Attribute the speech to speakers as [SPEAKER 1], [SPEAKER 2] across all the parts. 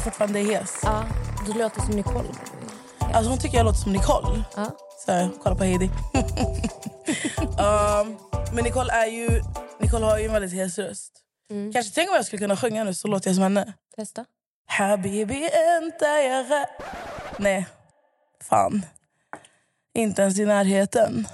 [SPEAKER 1] Jag fortfarande är hes?
[SPEAKER 2] Ja, du låter som Nicole.
[SPEAKER 1] Alltså hon tycker jag låter som Nicole.
[SPEAKER 2] Ja.
[SPEAKER 1] Så här, kolla på Heidi. um, men Nicole är ju Nicole har ju en väldigt hes röst. Kanske tänk om jag skulle kunna sjunga nu så låter jag som henne.
[SPEAKER 2] Testa.
[SPEAKER 1] Habibi inte jag Nej, fan. Inte ens i närheten.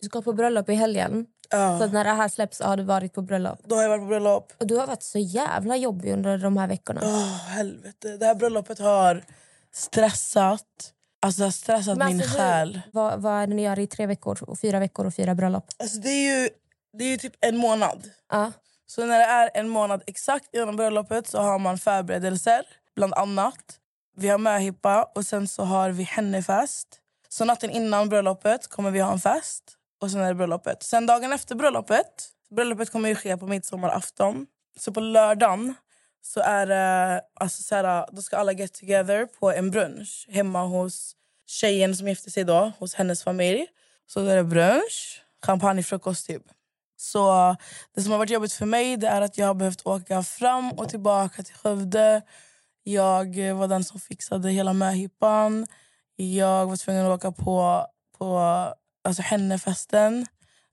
[SPEAKER 2] Du ska på bröllop i helgen.
[SPEAKER 1] Ja.
[SPEAKER 2] Så när det här släpps har du varit på bröllop.
[SPEAKER 1] Då har jag varit på bröllop.
[SPEAKER 2] Och du har varit så jävla jobbig under de här veckorna.
[SPEAKER 1] Åh, helvete. Det här bröllopet har stressat. Alltså det har stressat
[SPEAKER 2] Men
[SPEAKER 1] min
[SPEAKER 2] alltså,
[SPEAKER 1] själ.
[SPEAKER 2] Vad, vad är det ni gör i tre veckor och fyra veckor och fyra bröllop?
[SPEAKER 1] Alltså det är ju det är ju typ en månad.
[SPEAKER 2] Ja.
[SPEAKER 1] Så när det är en månad exakt innan bröllopet så har man förberedelser, bland annat. Vi har möhippa och sen så har vi hennefest. Så natten innan bröllopet kommer vi ha en fest och sen är det bröllopet. Sen dagen efter bröllopet, bröllopet kommer ju ske på midsommarafton. Så på lördagen så är det, alltså så här, då ska alla get together på en brunch hemma hos tjejen som gifte sig då, hos hennes familj. Så då är det brunch, champagnefrukost typ. Så det som har varit jobbigt för mig det är att jag har behövt åka fram och tillbaka till Skövde. Jag var den som fixade hela möhippan. Jag var tvungen att åka på, på alltså hennefesten.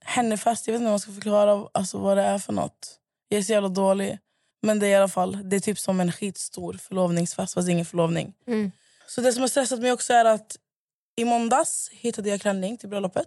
[SPEAKER 1] Hennefest, jag vet inte om man ska förklara alltså, vad det är för något. Jag är så jävla dålig. Men det är i alla fall det är typ som en skitstor förlovningsfest fast ingen förlovning.
[SPEAKER 2] Mm.
[SPEAKER 1] Så det som har stressat mig också är att i måndags hittade jag klänning till bröllopet.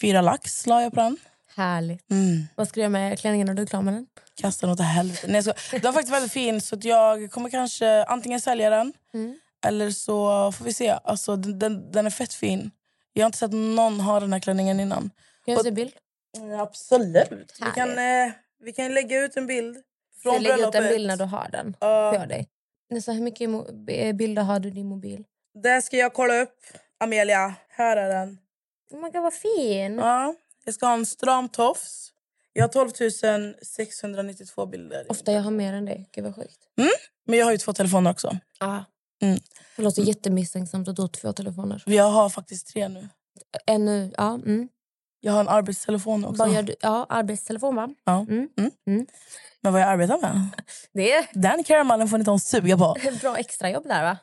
[SPEAKER 1] Fyra lax la jag på den.
[SPEAKER 2] Härligt.
[SPEAKER 1] Mm.
[SPEAKER 2] Vad ska du göra med klänningen när du är klar med den?
[SPEAKER 1] Kasta den åt helvete. Nej. Den var faktiskt väldigt fin så jag kommer kanske antingen sälja den
[SPEAKER 2] Mm.
[SPEAKER 1] eller så får vi se. Alltså, den, den, den är fett fin. Jag har inte sett någon ha den här klänningen innan.
[SPEAKER 2] Kan jag se en bild?
[SPEAKER 1] Mm, absolut. Vi kan, eh, vi kan lägga ut en bild
[SPEAKER 2] Från lägg ut en bild när du har den
[SPEAKER 1] Ja.
[SPEAKER 2] på dig. Nästa, hur mycket b- bilder har du i din mobil?
[SPEAKER 1] Det ska jag kolla upp. Amelia, här är den.
[SPEAKER 2] Oh my God, vad fin!
[SPEAKER 1] Ja, jag ska ha en stram tofs. Jag har 12 692 bilder.
[SPEAKER 2] Ofta jag har mer än det. Gud vad sjukt.
[SPEAKER 1] Men jag har ju två telefoner också.
[SPEAKER 2] Ja.
[SPEAKER 1] Mm.
[SPEAKER 2] Det låter jättemisstänksamt att du har två telefoner.
[SPEAKER 1] Jag har faktiskt tre nu.
[SPEAKER 2] Ännu, ja. Mm.
[SPEAKER 1] Jag har en arbetstelefon också.
[SPEAKER 2] Vad gör du? Ja, arbetstelefon va?
[SPEAKER 1] Ja.
[SPEAKER 2] Mm.
[SPEAKER 1] Mm.
[SPEAKER 2] Mm.
[SPEAKER 1] Men vad jag arbetar med?
[SPEAKER 2] Det är
[SPEAKER 1] Den karamallen får ni inte hon suga på.
[SPEAKER 2] bra extrajobb där va?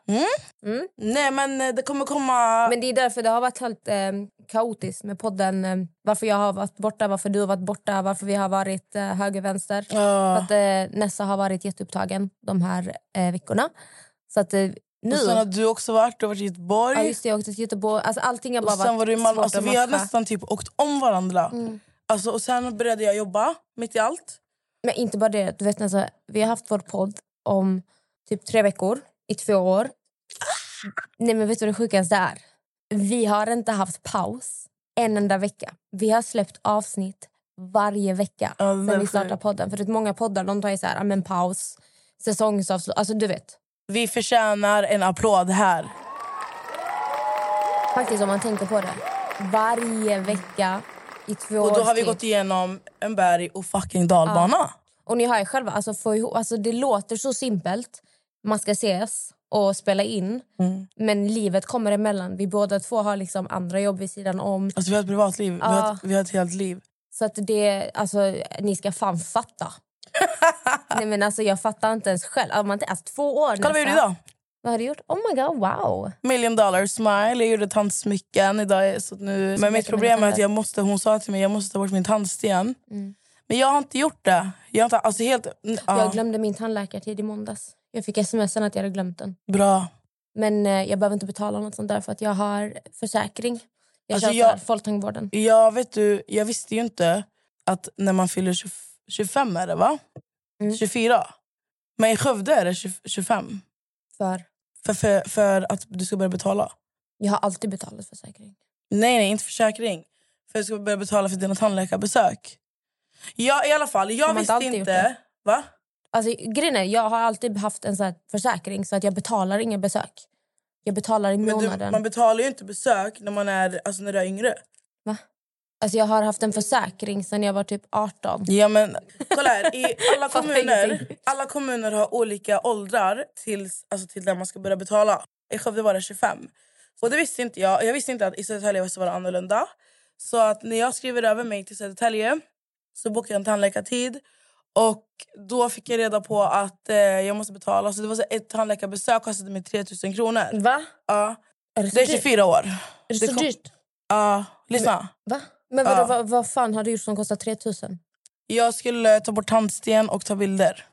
[SPEAKER 1] Nej men eh, det kommer komma...
[SPEAKER 2] Men det är därför det har varit helt eh, kaotiskt med podden. Eh, varför jag har varit borta, varför du har varit borta, varför vi har varit eh, höger vänster. För
[SPEAKER 1] Ja.
[SPEAKER 2] att eh, Nessa har varit jätteupptagen de här eh, veckorna. Så att eh, nu...
[SPEAKER 1] Och sen har du också varit, du har varit i Göteborg.
[SPEAKER 2] Ja, just det, jag åkte till Göteborg. Alltså, allting har bara
[SPEAKER 1] och sen var du i Malmö.
[SPEAKER 2] svårt
[SPEAKER 1] Alltså, vi har nästan typ åkt om varandra.
[SPEAKER 2] Mm.
[SPEAKER 1] Alltså, och sen började jag jobba mitt i allt.
[SPEAKER 2] Men inte bara det. Du vet, alltså, vi har haft vår podd om typ tre veckor i två år. Nej, men vet du vad det sjukaste är? Vi har inte haft paus en enda vecka. Vi har släppt avsnitt varje vecka
[SPEAKER 1] Ja,
[SPEAKER 2] sen vi startade podden. För att många poddar de tar ju så här, men paus, säsongsavslut. Alltså du vet.
[SPEAKER 1] Vi förtjänar en applåd här.
[SPEAKER 2] Faktiskt om man tänker på det. Varje vecka i två
[SPEAKER 1] Och då har vi
[SPEAKER 2] tid.
[SPEAKER 1] gått igenom en berg och fucking dalbana.
[SPEAKER 2] Och ni har ju själva, alltså, få ihop, alltså det låter så simpelt. Man ska ses och spela in.
[SPEAKER 1] Mm.
[SPEAKER 2] Men livet kommer emellan. Vi båda två har liksom andra jobb vid sidan om.
[SPEAKER 1] Alltså, vi har ett privatliv, vi, har
[SPEAKER 2] Ja.
[SPEAKER 1] ett, vi har ett helt liv.
[SPEAKER 2] Så att det, alltså, ni ska fan fatta. Nej, men alltså, jag fattar inte ens själv. Alltså, man, två år
[SPEAKER 1] Kolla vad jag gjorde idag.
[SPEAKER 2] Vad har du gjort? Oh my god, wow.
[SPEAKER 1] Million dollar smile. Jag gjorde tandsmycken idag. Så att nu... Men mitt problem är att jag måste, hon sa till mig jag måste ta bort min tandsten.
[SPEAKER 2] Mm.
[SPEAKER 1] Men jag har inte gjort det. Jag har inte, alltså helt, ja,
[SPEAKER 2] Jag glömde min tandläkartid i måndags. Jag fick sms att jag hade glömt den.
[SPEAKER 1] Bra.
[SPEAKER 2] Men eh, jag behöver inte betala något sånt där för att jag har försäkring. Jag
[SPEAKER 1] Alltså,
[SPEAKER 2] kör
[SPEAKER 1] jag-
[SPEAKER 2] jag... Folktandvården.
[SPEAKER 1] Ja, vet du, jag visste ju inte att när man fyller 20, 25 är det va?
[SPEAKER 2] Mm.
[SPEAKER 1] 24. Men i Skövde är det 20, 25.
[SPEAKER 2] För
[SPEAKER 1] För, för, för att du ska börja betala.
[SPEAKER 2] jag har alltid betalat försäkring.
[SPEAKER 1] Nej, nej, inte försäkring. För du ska börja betala för dina tandläkarbesök. Ja, i alla fall. Jag
[SPEAKER 2] inte
[SPEAKER 1] visste inte...
[SPEAKER 2] det?
[SPEAKER 1] Va?
[SPEAKER 2] Alltså, grejen är, jag har alltid haft en sån här försäkring så att jag betalar inga besök. Jag betalar i
[SPEAKER 1] Men du,
[SPEAKER 2] månaden.
[SPEAKER 1] man betalar ju inte besök när man är, alltså när du är yngre.
[SPEAKER 2] Alltså, jag har haft en försäkring sedan jag var typ 18.
[SPEAKER 1] Ja, men kolla här. I alla kommuner, alla kommuner har olika åldrar tills, alltså till där man ska börja betala. I Skövde var det 25. Och det visste inte jag. Jag visste inte att i Södertälje var det annorlunda. Så att när jag skriver över mig till Södertälje så bokade jag en tandläkartid. Och då fick jag reda på att eh, jag måste betala. Så det var så ett tandläkarbesök kostade mig 3000 kronor.
[SPEAKER 2] Va?
[SPEAKER 1] Ja.
[SPEAKER 2] Är det
[SPEAKER 1] Det är
[SPEAKER 2] dyrt?
[SPEAKER 1] 24 år.
[SPEAKER 2] Är det
[SPEAKER 1] det
[SPEAKER 2] så
[SPEAKER 1] kom-
[SPEAKER 2] dyrt?
[SPEAKER 1] Ja, lyssna.
[SPEAKER 2] Va? Men vadå,
[SPEAKER 1] Ja.
[SPEAKER 2] vad, vad fan har du gjort som kostar 3000?
[SPEAKER 1] Jag skulle ta bort tandsten och ta bilder.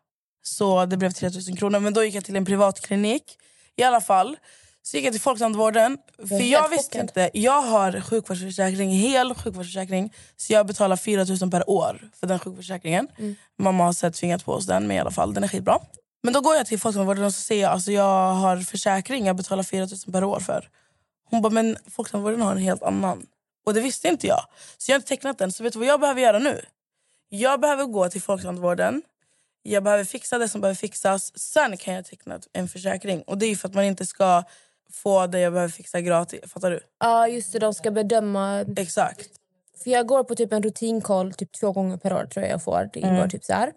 [SPEAKER 1] Så det blev 3000 kronor. Men då gick jag till en privatklinik. I alla fall. Så gick jag till Folktandvården. För jag visste
[SPEAKER 2] chockad.
[SPEAKER 1] inte. Jag har sjukvårdsförsäkring, hel sjukvårdsförsäkring. Så jag betalar 4000 per år för den sjukförsäkringen.
[SPEAKER 2] Mm.
[SPEAKER 1] Mamma har sett tvingat på oss den, men i alla fall den är skitbra. Men då går jag till Folktandvården och så säger jag alltså jag har försäkring, jag betalar 4000 per år för. Hon bara, men Folktandvården har en helt annan. Och det visste inte jag. Så jag har inte tecknat den. Så vet du vad jag behöver göra nu? Jag behöver gå till Folktandvården. Jag behöver fixa det som behöver fixas. Sen kan jag teckna en försäkring. Och det är för att man inte ska få det jag behöver fixa gratis. Fattar du?
[SPEAKER 2] Ja, just det. De ska bedöma...
[SPEAKER 1] Exakt.
[SPEAKER 2] För jag går på typ en rutinkoll typ två gånger per år tror jag jag får. Det ingår
[SPEAKER 1] Mm.
[SPEAKER 2] typ så här.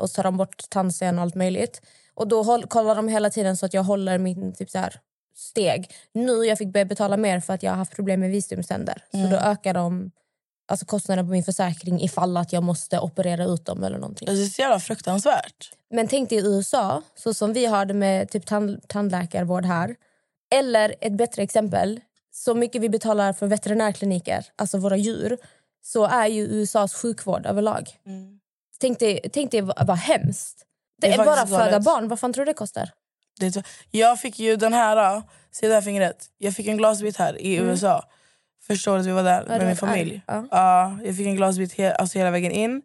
[SPEAKER 2] Och så tar de bort tandsten och allt möjligt. Och då håll, kollar de hela tiden så att jag håller min typ så här steg. Nu jag fick börja betala mer för att jag har haft problem med visdomständer.
[SPEAKER 1] Mm.
[SPEAKER 2] Så då ökar de alltså kostnaden på min försäkring ifall att jag måste operera ut dem eller någonting.
[SPEAKER 1] Det är så jävla fruktansvärt.
[SPEAKER 2] Men tänk dig i USA, så som vi har det med typ tand, tandläkarvård här. Eller ett bättre exempel, så mycket vi betalar för veterinärkliniker, alltså våra djur, så är ju USAs sjukvård överlag. Tänk dig, tänk dig vad, hemskt. Det,
[SPEAKER 1] Det är
[SPEAKER 2] bara
[SPEAKER 1] faktiskt
[SPEAKER 2] föda barn. Vad fan tror du det kostar?
[SPEAKER 1] Det jag fick ju den här, se det här fingret. Jag fick en glasbit här i USA. Första året vi var där
[SPEAKER 2] det
[SPEAKER 1] med
[SPEAKER 2] var
[SPEAKER 1] min familj. Ja, jag fick en glasbit he alltså hela vägen in.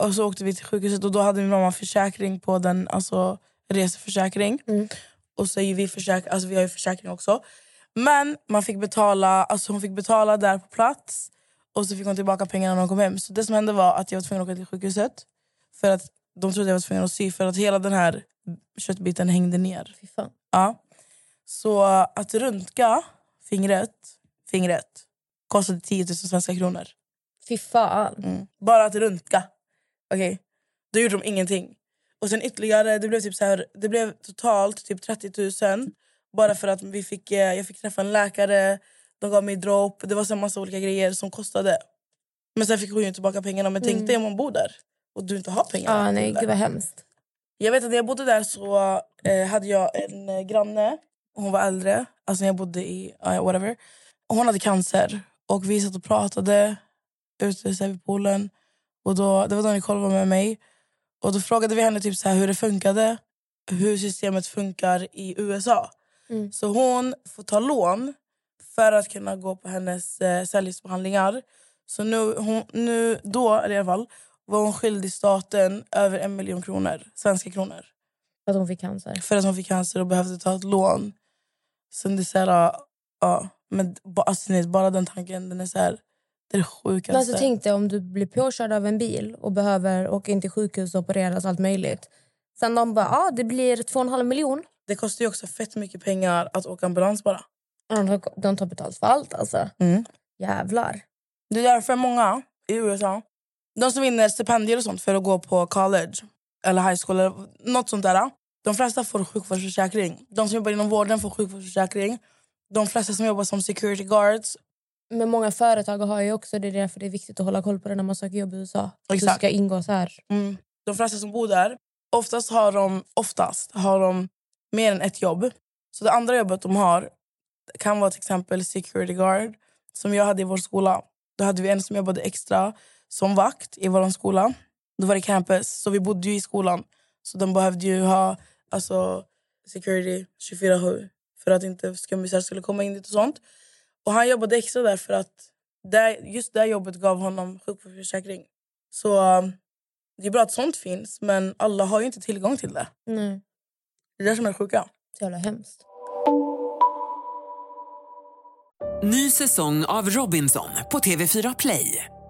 [SPEAKER 1] Och så åkte vi till sjukhuset och då hade min mamma försäkring på den, alltså reseförsäkring.
[SPEAKER 2] Mm.
[SPEAKER 1] Och så är vi försäk alltså vi har ju försäkring också. Men man fick betala, alltså hon fick betala där på plats. Och så fick hon tillbaka pengarna när hon kom hem. Så det som hände var att jag var tvungen att åka till sjukhuset. För att de trodde jag var tvungen att sy för att hela den här köttbiten hängde ner.
[SPEAKER 2] Fy fan.
[SPEAKER 1] Ja. Så att röntga fingret, fingret kostade 10 000 svenska kronor.
[SPEAKER 2] Fy fan.
[SPEAKER 1] Mm. Bara att röntga. Okej. Då gjorde de ingenting. Och sen ytterligare, det blev, typ så här, det blev totalt typ 30 000. Bara för att vi fick, eh, jag fick träffa en läkare, de gav mig dropp. Det var så massa olika grejer som kostade. Men sen fick hon ju tillbaka pengarna. Men tänk dig om man bor där och du inte har pengarna.
[SPEAKER 2] Ah, nej, gud vad hemskt.
[SPEAKER 1] Jag vet att när jag bodde där så eh, hade jag en eh, granne. Hon var äldre. Alltså när jag bodde i... Uh, whatever. Hon hade cancer. Och vi satt och pratade ute vid poolen. Och då, det var då Nicole var med mig. Och då frågade vi henne typ så här hur det funkade. Hur systemet funkar i USA.
[SPEAKER 2] Mm.
[SPEAKER 1] Så hon får ta lån för att kunna gå på hennes eh, cellgiftsbehandlingar. Så nu, hon, nu, då i alla fall, var hon skyldig staten över en miljon kronor, svenska kronor.
[SPEAKER 2] För att hon fick cancer.
[SPEAKER 1] För att hon fick cancer och behövde ta ett lån. Så det är så här, ja, men alltså, nej, bara den tanken, den är så här, det är sjukaste.
[SPEAKER 2] Men alltså, tänk dig om du blir påkörd av en bil och behöver åka in till sjukhus och opereras allt möjligt. Sen de bara, ah, det blir två och en halv miljon.
[SPEAKER 1] Det kostar ju också fett mycket pengar att åka ambulans bara.
[SPEAKER 2] De, de tar betalt för allt alltså.
[SPEAKER 1] Mm.
[SPEAKER 2] Jävlar.
[SPEAKER 1] Det är därför många i USA, de som vinner stipendier och sånt för att gå på college eller high school eller något sånt där. De flesta får sjukvårdsförsäkring. De som jobbar inom vården får sjukvårdsförsäkring. De flesta som jobbar som security guards.
[SPEAKER 2] Men många företag har ju också det. är därför det är viktigt att hålla koll på det när man söker jobb i USA. Du
[SPEAKER 1] Exakt.
[SPEAKER 2] ska ingå så här.
[SPEAKER 1] Mm. De flesta som bor där, oftast har de, oftast har de mer än ett jobb. Så det andra jobbet de har kan vara till exempel security guard. Som jag hade i vår skola. Då hade vi en som jobbade extra som vakt i vår skola. Då var det campus, så vi bodde ju i skolan. Så de behövde ju ha alltså, security 24-7 för att inte skummisar skulle komma in dit och sånt. Och han jobbade extra där för att där, just det jobbet gav honom sjukvårdsförsäkring. Så um, det är bra att sånt finns men alla har ju inte tillgång till det.
[SPEAKER 2] Nej,
[SPEAKER 1] Det är det som är det sjuka.
[SPEAKER 2] så jävla hemskt.
[SPEAKER 3] Ny säsong av Robinson på TV4 Play.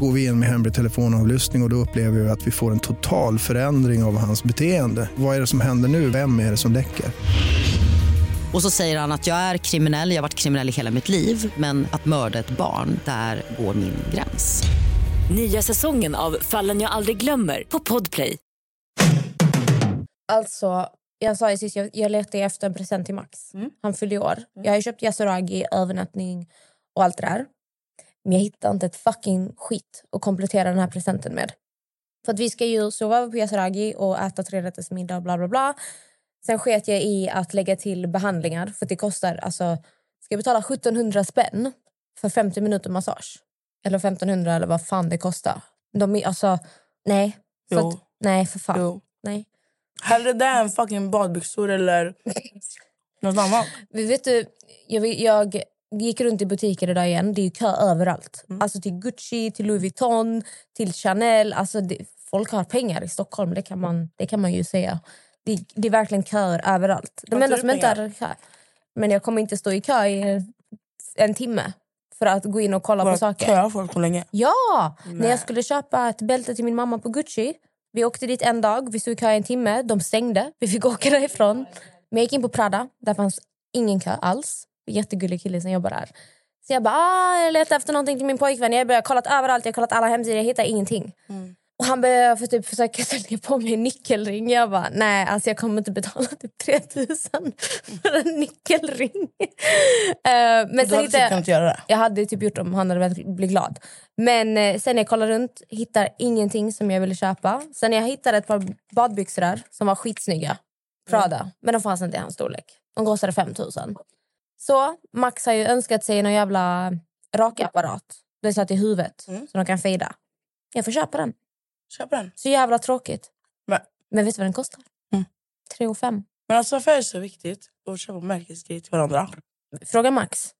[SPEAKER 4] Går vi in med hemlig telefonavlyssning och, och då upplever vi att vi får en total förändring av hans beteende. Vad är det som händer nu? Vem är det som läcker?
[SPEAKER 5] Och så säger han att jag är kriminell, jag har varit kriminell i hela mitt liv men att mörda ett barn, där går min gräns.
[SPEAKER 6] Nya säsongen av Fallen jag aldrig glömmer på Podplay.
[SPEAKER 2] Alltså, jag sa ju sist, jag, jag letade efter en present till Max.
[SPEAKER 1] Mm.
[SPEAKER 2] Han fyllde år. Jag har ju köpt yasuragi, övernattning och allt det där. Men jag hittade inte ett fucking skit att komplettera den här presenten med. För att vi ska ju sova över på yasuragi och äta trerätters middag och bla bla bla. Sen sket jag i att lägga till behandlingar för att det kostar, alltså, ska jag betala 1700 spänn för 50 minuter massage? Eller 1500 eller vad fan det kostar. De är, alltså, nej.
[SPEAKER 1] Jo.
[SPEAKER 2] att, nej, för fan.
[SPEAKER 1] Jo.
[SPEAKER 2] Nej.
[SPEAKER 1] Hellre det än fucking badbyxor eller något annat.
[SPEAKER 2] Vet du, jag, jag gick runt i butiker idag igen. Det är kö överallt. Alltså till Gucci, till Louis Vuitton, till Chanel. Alltså det, folk har pengar i Stockholm, det kan man, det kan man ju säga. Det, det är verkligen köer överallt. De enda som inte är kö. Men jag kommer inte stå i kö i en, timme för att gå in och kolla på
[SPEAKER 1] Bara
[SPEAKER 2] saker.
[SPEAKER 1] köa folk så länge.
[SPEAKER 2] Ja! När
[SPEAKER 1] Nej.
[SPEAKER 2] jag skulle köpa ett bälte till min mamma på Gucci. Vi åkte dit en dag, vi stod i kö i en timme. De stängde, vi fick åka därifrån. Men jag gick in på Prada, där fanns ingen kö alls. Jättegullig kille som jobbar där. Så jag bara, ah, jag letar efter någonting till min pojkvän. Jag har kollat överallt, jag har kollat alla hemsidor, jag hittar ingenting. Och han började för typ försöka sälja på mig en nyckelring. Jag bara, nej alltså jag kommer inte betala typ 3000 för en nyckelring. Eh, men
[SPEAKER 1] Du hade
[SPEAKER 2] hittade
[SPEAKER 1] typ kunnat göra det.
[SPEAKER 2] Jag hade typ gjort om han hade velat bli glad. Men eh, sen jag kollade runt hittar ingenting som jag ville köpa. Sen jag hittade ett par badbyxor där som var skitsnygga. Prada. Men de fanns inte i hans storlek. De kostade 5000. Så Max har ju önskat sig någon jävla rakapparat. Det är så att i huvudet.
[SPEAKER 1] Mm.
[SPEAKER 2] Så de kan fejda. Jag får köpa den.
[SPEAKER 1] Köp den.
[SPEAKER 2] Så jävla tråkigt.
[SPEAKER 1] Men,
[SPEAKER 2] Men vet du vad den kostar?
[SPEAKER 1] Mm.
[SPEAKER 2] 3 och 5.
[SPEAKER 1] men alltså varför är det så viktigt att köpa märkesgrejer till varandra?
[SPEAKER 2] Fråga Max.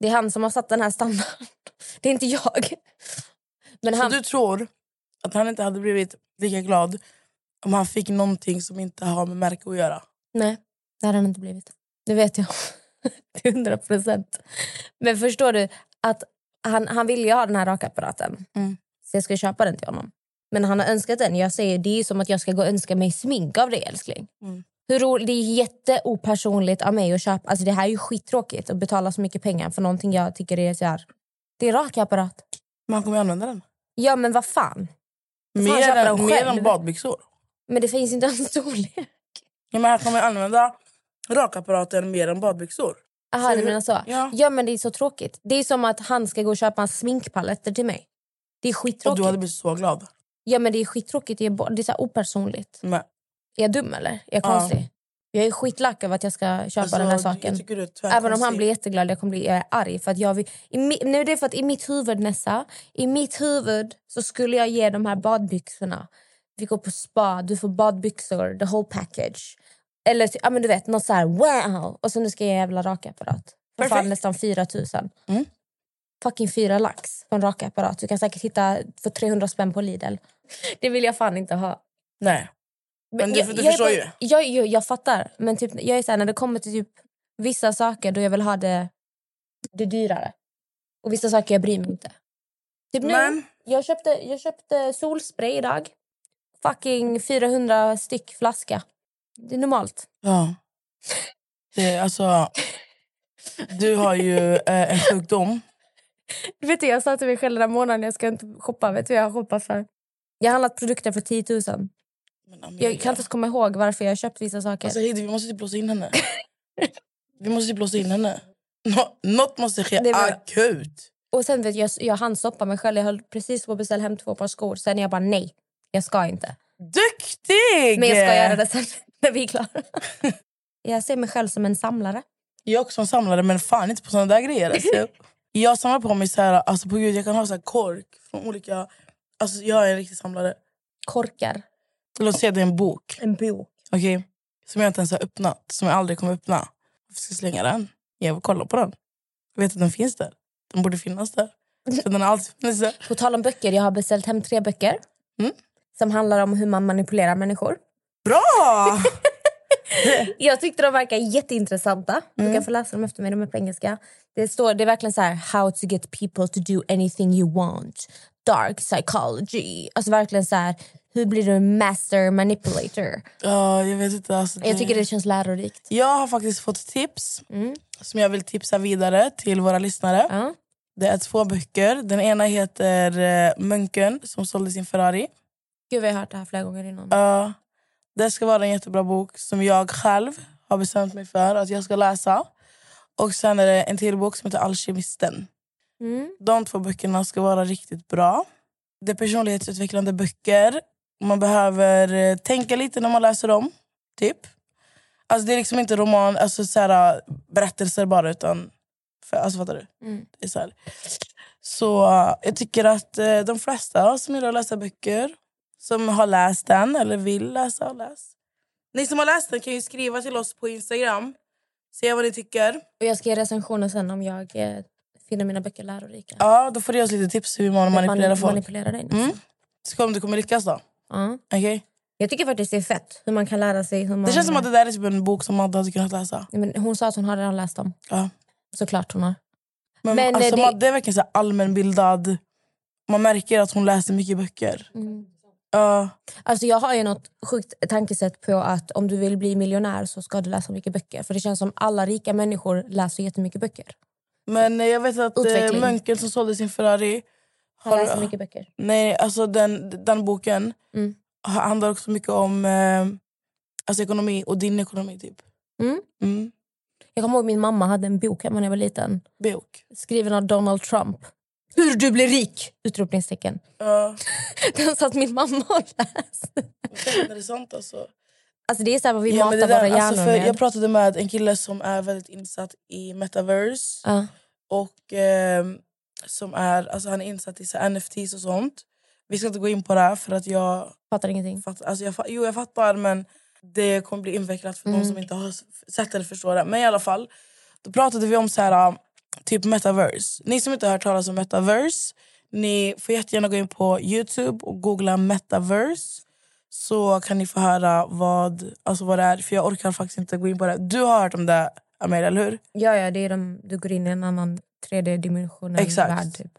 [SPEAKER 2] Det är han som har satt den här standarden. Det är inte jag. Men
[SPEAKER 1] Så
[SPEAKER 2] han...
[SPEAKER 1] du tror att han inte hade blivit lika glad om han fick någonting som inte har med märke att göra?
[SPEAKER 2] Nej, det hade han inte blivit. Det vet jag. Till hundra procent. Men förstår du att han, han ville ju ha den här rakapparaten.
[SPEAKER 1] Mm.
[SPEAKER 2] Så jag ska köpa den till honom. Men han har önskat den. Jag säger det är som att jag ska gå och önska mig smink av dig älskling.
[SPEAKER 1] Mm.
[SPEAKER 2] Hur roligt, det är jätteopersonligt av mig att köpa. Alltså det här är ju skittråkigt att betala så mycket pengar för någonting jag tycker är så här. Det är en rakapparat.
[SPEAKER 1] Men han kommer ju använda den.
[SPEAKER 2] Ja men vad fan.
[SPEAKER 1] Mer än, mer än badbyxor.
[SPEAKER 2] Men det finns inte en storlek.
[SPEAKER 1] Ja, men han kommer använda rakapparaten mer än badbyxor.
[SPEAKER 2] Aha, du menar så?
[SPEAKER 1] Ja.
[SPEAKER 2] ja, men det är så tråkigt. Det är som att han ska gå och köpa en sminkpaletter till mig. Det är
[SPEAKER 1] Och
[SPEAKER 2] skittråkigt.
[SPEAKER 1] du hade blivit så glad.
[SPEAKER 2] Ja, men det är skittråkigt. Det är, bo- det är så opersonligt.
[SPEAKER 1] Men,
[SPEAKER 2] Är jag dum eller? Är jag
[SPEAKER 1] Ja.
[SPEAKER 2] konstig? Jag är skitlack över att jag ska köpa
[SPEAKER 1] alltså,
[SPEAKER 2] den här saken. Även om han blir jätteglad, jag kommer bli jag är arg. För att jag vill, i, nu är det för att i mitt huvud, Nessa, i mitt huvud så skulle jag ge de här badbyxorna. Vi går på spa, du får badbyxor, the whole package. Eller ja, men du vet, något så här wow! Och så nu ska jag jävla rakapparat. För fan nästan 4 000.
[SPEAKER 1] Mm.
[SPEAKER 2] Fucking fyra lax på en rakapparat. Du kan säkert hitta för 300 spänn på Lidl. Det vill jag fan inte ha.
[SPEAKER 1] Nej. Men du-
[SPEAKER 2] jag,
[SPEAKER 1] du
[SPEAKER 2] jag
[SPEAKER 1] förstår
[SPEAKER 2] på-
[SPEAKER 1] ju.
[SPEAKER 2] Jag, jag, jag fattar. Men typ, jag är så här, när det kommer till typ vissa saker då jag vill ha det, det dyrare. Och vissa saker jag bryr mig inte. Typ nu,
[SPEAKER 1] Men
[SPEAKER 2] jag, köpte, jag köpte solspray idag. Fucking 400 styck flaska. Det är normalt.
[SPEAKER 1] Ja. Det, alltså, du har ju eh, en sjukdom.
[SPEAKER 2] Du vet, jag sa till mig själv den här månaden jag ska inte shoppa. Vet du jag har shoppat för? Jag har handlat produkter för 10 000.
[SPEAKER 1] Men
[SPEAKER 2] Jag kan inte ens komma ihåg varför jag har köpt vissa saker.
[SPEAKER 1] Alltså, Heidi, vi måste typ blåsa in henne. Vi måste typ blåsa in henne. Nå, något måste ske
[SPEAKER 2] var-
[SPEAKER 1] akut.
[SPEAKER 2] Och sen vet jag, jag hann stoppa mig själv. Jag höll precis på att beställa hem två par skor. Sen jag bara nej, jag ska inte.
[SPEAKER 1] Duktig!
[SPEAKER 2] Men jag ska göra det sen när vi är klara. jag ser mig själv som en samlare.
[SPEAKER 1] Jag är också en samlare, men fan inte på såna där grejer. Alltså. jag samlar på mig så här, alltså på gud, jag kan ha så kork från olika... Alltså jag är en riktig samlare.
[SPEAKER 2] Korkar.
[SPEAKER 1] Låt säga det är en bok.
[SPEAKER 2] En bok.
[SPEAKER 1] Okej? Som jag inte ens har öppnat. Som jag aldrig kommer öppna. Varför ska jag slänga den? Jag vill kolla på den. Jag vet att den finns där. Den borde finnas där. Så den har alltid funnits där.
[SPEAKER 2] På tal om böcker, jag har beställt hem tre böcker.
[SPEAKER 1] Mm.
[SPEAKER 2] Som handlar om hur man manipulerar människor.
[SPEAKER 1] Bra!
[SPEAKER 2] Jag tyckte de verkar jätteintressanta. Du
[SPEAKER 1] Mm.
[SPEAKER 2] kan få läsa dem efter mig, de är på engelska. Det, står, det är verkligen så här, how to get people to do anything you want. Dark psychology. Alltså verkligen så här, hur blir du en master manipulator?
[SPEAKER 1] Ja, jag vet inte. Alltså,
[SPEAKER 2] Jag tycker det känns lärorikt.
[SPEAKER 1] Jag har faktiskt fått tips
[SPEAKER 2] Mm.
[SPEAKER 1] som jag vill tipsa vidare till våra lyssnare.
[SPEAKER 2] Ja.
[SPEAKER 1] Det är två böcker. Den ena heter eh, Munken som sålde sin Ferrari.
[SPEAKER 2] Gud, vi har hört det här flera gånger innan.
[SPEAKER 1] Ja, det ska vara en jättebra bok som jag själv har bestämt mig för att jag ska läsa. Och sen är det en till bok som heter Alkemisten.
[SPEAKER 2] Mm.
[SPEAKER 1] De två böckerna ska vara riktigt bra. Det är personlighetsutvecklande böcker. Man behöver eh, tänka lite när man läser dem. Typ. Alltså det är liksom inte roman, alltså så här, berättelser bara. utan för, alltså Fattar du?
[SPEAKER 2] Mm.
[SPEAKER 1] Det är så, här. så eh, jag tycker att eh, de flesta som gillar att läsa böcker, som har läst den eller vill läsa, har läst. Ni som har läst den kan ju skriva till oss på Instagram. Se vad ni tycker.
[SPEAKER 2] Och jag ska ge recensioner sen om jag eh, finner mina böcker lärorika.
[SPEAKER 1] Ja, då får du ge oss lite tips hur man manipulerar
[SPEAKER 2] Man-
[SPEAKER 1] folk.
[SPEAKER 2] Manipulerar dig.
[SPEAKER 1] Mm. Så om du kommer lyckas då?
[SPEAKER 2] Ja.
[SPEAKER 1] Okej.
[SPEAKER 2] Jag tycker faktiskt det är fett hur man kan lära sig. Hur man,
[SPEAKER 1] Det känns som att det där är typ en bok som Madde hade kunnat läsa.
[SPEAKER 2] Ja, men hon sa att hon har redan läst dem.
[SPEAKER 1] Ja.
[SPEAKER 2] Såklart hon har.
[SPEAKER 1] Men,
[SPEAKER 2] Men,
[SPEAKER 1] alltså,
[SPEAKER 2] eh, det-
[SPEAKER 1] Madde är verkligen så allmänbildad. Man märker att hon läser mycket böcker. Ja.
[SPEAKER 2] Alltså jag har ju något sjukt tankesätt på att om du vill bli miljonär så ska du läsa mycket böcker. För det känns som alla rika människor läser jättemycket böcker.
[SPEAKER 1] Men jag vet att eh,
[SPEAKER 2] Utveckling.
[SPEAKER 1] som sålde sin Ferrari...
[SPEAKER 2] Han läser mycket böcker.
[SPEAKER 1] Nej, alltså den, den boken
[SPEAKER 2] Mm.
[SPEAKER 1] ha- handlar också mycket om eh, alltså ekonomi och din ekonomi. typ.
[SPEAKER 2] Mm.
[SPEAKER 1] Mm.
[SPEAKER 2] Jag kommer ihåg min mamma hade en bok hemma när jag var liten.
[SPEAKER 1] Bok?
[SPEAKER 2] Skriven av Donald Trump. Hur du blir rik! Utropningstecken.
[SPEAKER 1] Ja.
[SPEAKER 2] Den satt min mamma och läste.
[SPEAKER 1] Är det sant alltså?
[SPEAKER 2] Alltså det är så här vad vi
[SPEAKER 1] Ja,
[SPEAKER 2] matar
[SPEAKER 1] där,
[SPEAKER 2] våra hjärnor
[SPEAKER 1] alltså,
[SPEAKER 2] med.
[SPEAKER 1] Jag pratade med en kille som är väldigt insatt i metaverse.
[SPEAKER 2] Ja.
[SPEAKER 1] Och ehm, som är, alltså han är insatt i så NFTs och sånt. Vi ska inte gå in på det här för att jag...
[SPEAKER 2] Fattar ingenting.
[SPEAKER 1] Fattar, alltså jag, jo, jag fattar men det kommer bli invecklat för
[SPEAKER 2] Mm.
[SPEAKER 1] de som inte har sett eller förstår det. Men i alla fall, då pratade vi om så här, typ metaverse. Ni som inte har hört talas om metaverse, ni får jättegärna gå in på Youtube och googla metaverse. Så kan ni få höra vad, alltså vad det är. För jag orkar faktiskt inte gå in på det. Du har hört om det, Amelia, eller hur?
[SPEAKER 2] Ja, ja, det är de, du går in i en annan 3D-dimensionell
[SPEAKER 1] Exakt.
[SPEAKER 2] värld. Typ.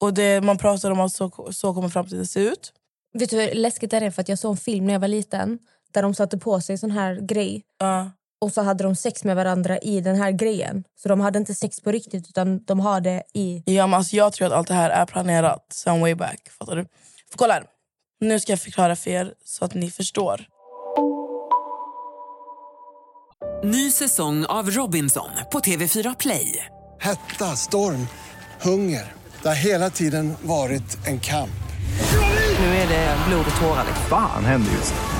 [SPEAKER 1] Och det, man pratar om att så, så kommer framtiden se ut.
[SPEAKER 2] Vet du hur läskigt det är? För att jag såg en film när jag var liten där de satte på sig sån här grej
[SPEAKER 1] Ja.
[SPEAKER 2] Och så hade de sex med varandra i den här grejen. Så de hade inte sex på riktigt utan de har det i...
[SPEAKER 1] Ja, men alltså, jag tror att allt det här är planerat sen way back. Fattar du? För kolla här. Nu ska jag förklara för er så att ni förstår.
[SPEAKER 3] Ny säsong av Robinson på TV4 Play.
[SPEAKER 7] Hetta, storm, hunger. Det har hela tiden varit en kamp.
[SPEAKER 3] Nu är det blod och tårar.
[SPEAKER 8] Fan händer just nu.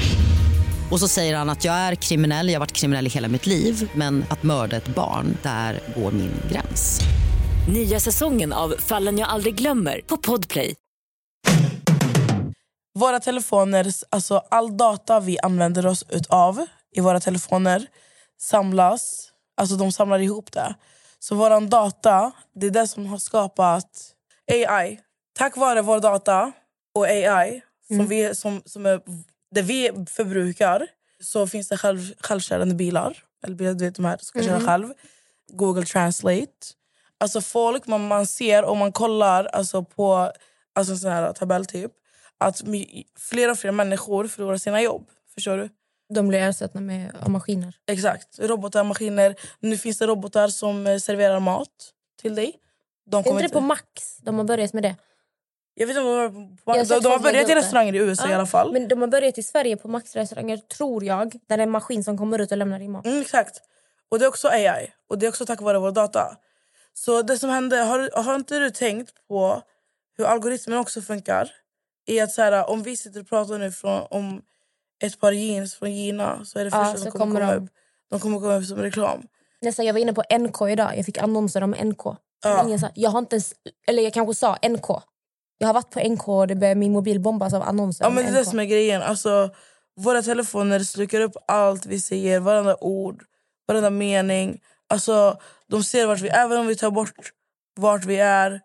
[SPEAKER 5] Och så säger han att jag är kriminell, jag har varit kriminell i hela mitt liv men att mörda ett barn, där går min gräns.
[SPEAKER 6] Nya säsongen av Fallen jag aldrig glömmer på Podplay.
[SPEAKER 1] Våra telefoner, alltså all data vi använder oss utav i våra telefoner samlas, alltså de samlar ihop det. Så våran data, det är det som har skapat AI. Tack vare vår data och AI, som vi, som, som är, det vi förbrukar, så finns det själv, självkörande bilar. Eller bilar, du vet de här som kan köra
[SPEAKER 2] Mhm.
[SPEAKER 1] själv. Google Translate. Alltså folk, man, man ser om man kollar alltså på alltså sån här tabell typ att fler och fler människor förlorar sina jobb. Förstår du?
[SPEAKER 2] De blir ersatta med av maskiner.
[SPEAKER 1] Exakt. Robotar, maskiner. Nu finns det robotar som eh, serverar mat till dig. De
[SPEAKER 2] Är inte det på Max de har börjat med det?
[SPEAKER 1] Jag vet inte om de, har- de, har börjat i restauranger i USA i
[SPEAKER 2] Ja,
[SPEAKER 1] alla fall.
[SPEAKER 2] Men de har börjat i Sverige på Max-restauranger, tror jag. Där det är en maskin som kommer ut och lämnar din mat.
[SPEAKER 1] Mm, exakt. Och det är också AI. Och det är också tack vare vår data. Så det som hände, har, har inte du tänkt på hur algoritmen också funkar? I att så här, om vi sitter och pratar nu från, om ett par jeans från Gina så är det
[SPEAKER 2] Ja,
[SPEAKER 1] första
[SPEAKER 2] så
[SPEAKER 1] som kommer,
[SPEAKER 2] kommer
[SPEAKER 1] komma
[SPEAKER 2] de.
[SPEAKER 1] upp. De kommer komma upp som reklam.
[SPEAKER 2] Nästan, jag var inne på NK idag. Jag fick annonser om NK.
[SPEAKER 1] Ja.
[SPEAKER 2] Ingen sa, jag har inte ens, eller jag kanske sa NK. Jag har varit på NK och det börjar, min mobil bombas av annonser
[SPEAKER 1] Ja, men det är det som är grejen. Alltså, våra telefoner slukar upp allt vi säger, varenda ord, varenda mening. Alltså, de ser vart vi Även om vi tar bort vart vi är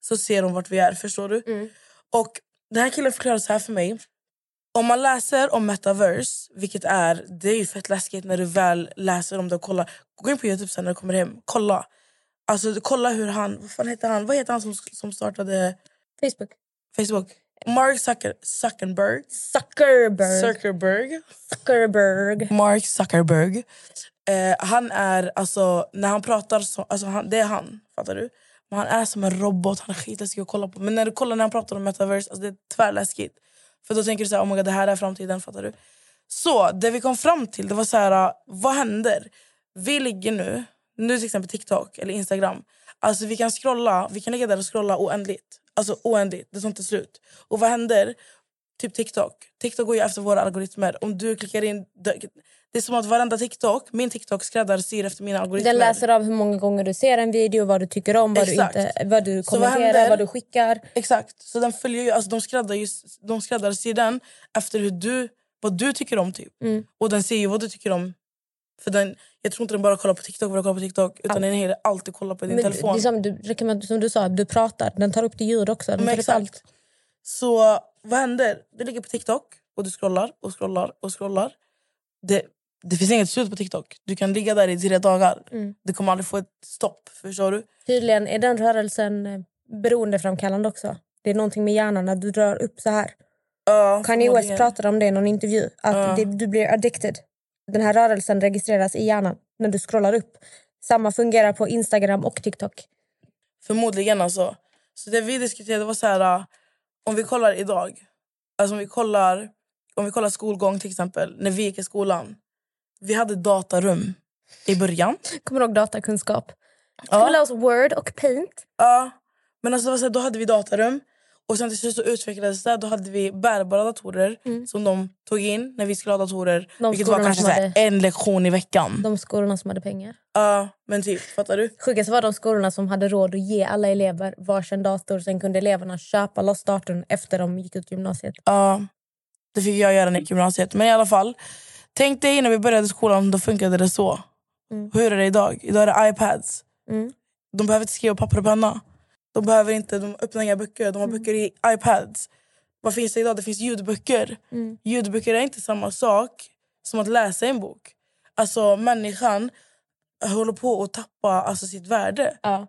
[SPEAKER 1] så ser de vart vi är. Förstår du?
[SPEAKER 2] Mm.
[SPEAKER 1] Och Den här killen förklarade så här för mig. Om man läser om metaverse, vilket är det är ju fett läskigt när du väl läser om det och kollar. Gå in på Youtube sen när du kommer hem. Kolla. Alltså kolla hur han, vad fan heter han? Vad heter han som, som startade
[SPEAKER 2] Facebook.
[SPEAKER 1] Facebook? Mark Zucker, Zuckerberg.
[SPEAKER 2] Zuckerberg.
[SPEAKER 1] Zuckerberg.
[SPEAKER 2] Zuckerberg.
[SPEAKER 1] Mark Zuckerberg. Eh, han är, alltså, när han pratar, så, alltså, han, det är han. Fattar du? Men han är som en robot, han är skitläskig att kolla på. Men när du kollar när han pratar om metaverse, alltså, det är tvärläskigt. För då tänker du så här, oh my God, det här är framtiden. Fattar du? Så det vi kom fram till, det var så här, vad händer? Vi ligger nu, nu till exempel TikTok eller Instagram. Alltså vi kan scrolla, vi kan ligga där och scrolla oändligt. Alltså oändligt, det tar inte slut. Och vad händer? Typ TikTok. TikTok går ju efter våra algoritmer. Om du klickar in... Det är som att varenda TikTok, min TikTok skräddarsyr efter mina algoritmer.
[SPEAKER 2] Den läser av hur många gånger du ser en video, vad du tycker om, vad, du,
[SPEAKER 1] Exakt.
[SPEAKER 2] inte, vad du
[SPEAKER 1] vad
[SPEAKER 2] kommenterar,
[SPEAKER 1] händer?
[SPEAKER 2] vad du skickar.
[SPEAKER 1] Exakt. Så den följer ju, alltså de, skräddar ju, de skräddarsyr den efter hur du, vad du tycker om. typ.
[SPEAKER 2] Mm.
[SPEAKER 1] Och den ser ju vad du tycker om. För den, jag tror inte den bara kollar på TikTok för att kolla på TikTok. Utan den är alltid kollar på din
[SPEAKER 2] Men
[SPEAKER 1] telefon.
[SPEAKER 2] Det är som, du, som du sa, du pratar. Den tar upp det ljud också. Den
[SPEAKER 1] Men exakt.
[SPEAKER 2] allt.
[SPEAKER 1] Så vad händer? Du ligger på TikTok och du scrollar och scrollar och scrollar. Det, det finns inget slut på TikTok. Du kan ligga där i tre dagar.
[SPEAKER 2] Mm.
[SPEAKER 1] Du kommer aldrig få ett stopp. Förstår du?
[SPEAKER 2] Tydligen är den rörelsen eh, beroendeframkallande också. Det är någonting med hjärnan när du drar upp så här.
[SPEAKER 1] Ja,
[SPEAKER 2] Kanye West pratade om det i någon intervju. Att
[SPEAKER 1] Ja.
[SPEAKER 2] det, du blir addicted. Den här rörelsen registreras i hjärnan när du scrollar upp. Samma fungerar på Instagram och TikTok.
[SPEAKER 1] Förmodligen alltså. Så det vi diskuterade var så här... uh, Om vi kollar idag. Alltså om vi kollar, om vi kollar skolgång till exempel. När vi gick i skolan. Vi hade datarum i början.
[SPEAKER 2] Kommer du ihåg datakunskap?
[SPEAKER 1] Ja.
[SPEAKER 2] Ska vi lära oss Word och Paint?
[SPEAKER 1] Ja, men alltså, då hade vi datarum. Och sen till slut så utvecklades det. Då hade vi bärbara datorer som de tog in när vi skulle ha datorer.
[SPEAKER 2] Mm. De
[SPEAKER 1] vilket var kanske
[SPEAKER 2] hade-
[SPEAKER 1] en lektion i veckan.
[SPEAKER 2] De skolorna som hade pengar.
[SPEAKER 1] Ja, men typ, fattar du?
[SPEAKER 2] Sjukast var de skolorna som hade råd att ge alla elever varsin dator. Sen kunde eleverna köpa loss datorn efter de gick ut gymnasiet.
[SPEAKER 1] Ja, det fick jag göra när jag gick i gymnasiet. Men i alla fall, tänk dig när vi började skolan, då funkade det så.
[SPEAKER 2] Mm.
[SPEAKER 1] Hur är det idag? Idag är det iPads.
[SPEAKER 2] Mm.
[SPEAKER 1] De behöver inte skriva papper och penna. De behöver inte, de öppnar inga böcker. De har
[SPEAKER 2] Mm.
[SPEAKER 1] böcker i iPads. Vad finns det idag? Det finns ljudböcker.
[SPEAKER 2] Mm.
[SPEAKER 1] Ljudböcker är inte samma sak som att läsa en bok. Alltså människan håller på att tappa alltså, sitt värde.
[SPEAKER 2] Ja.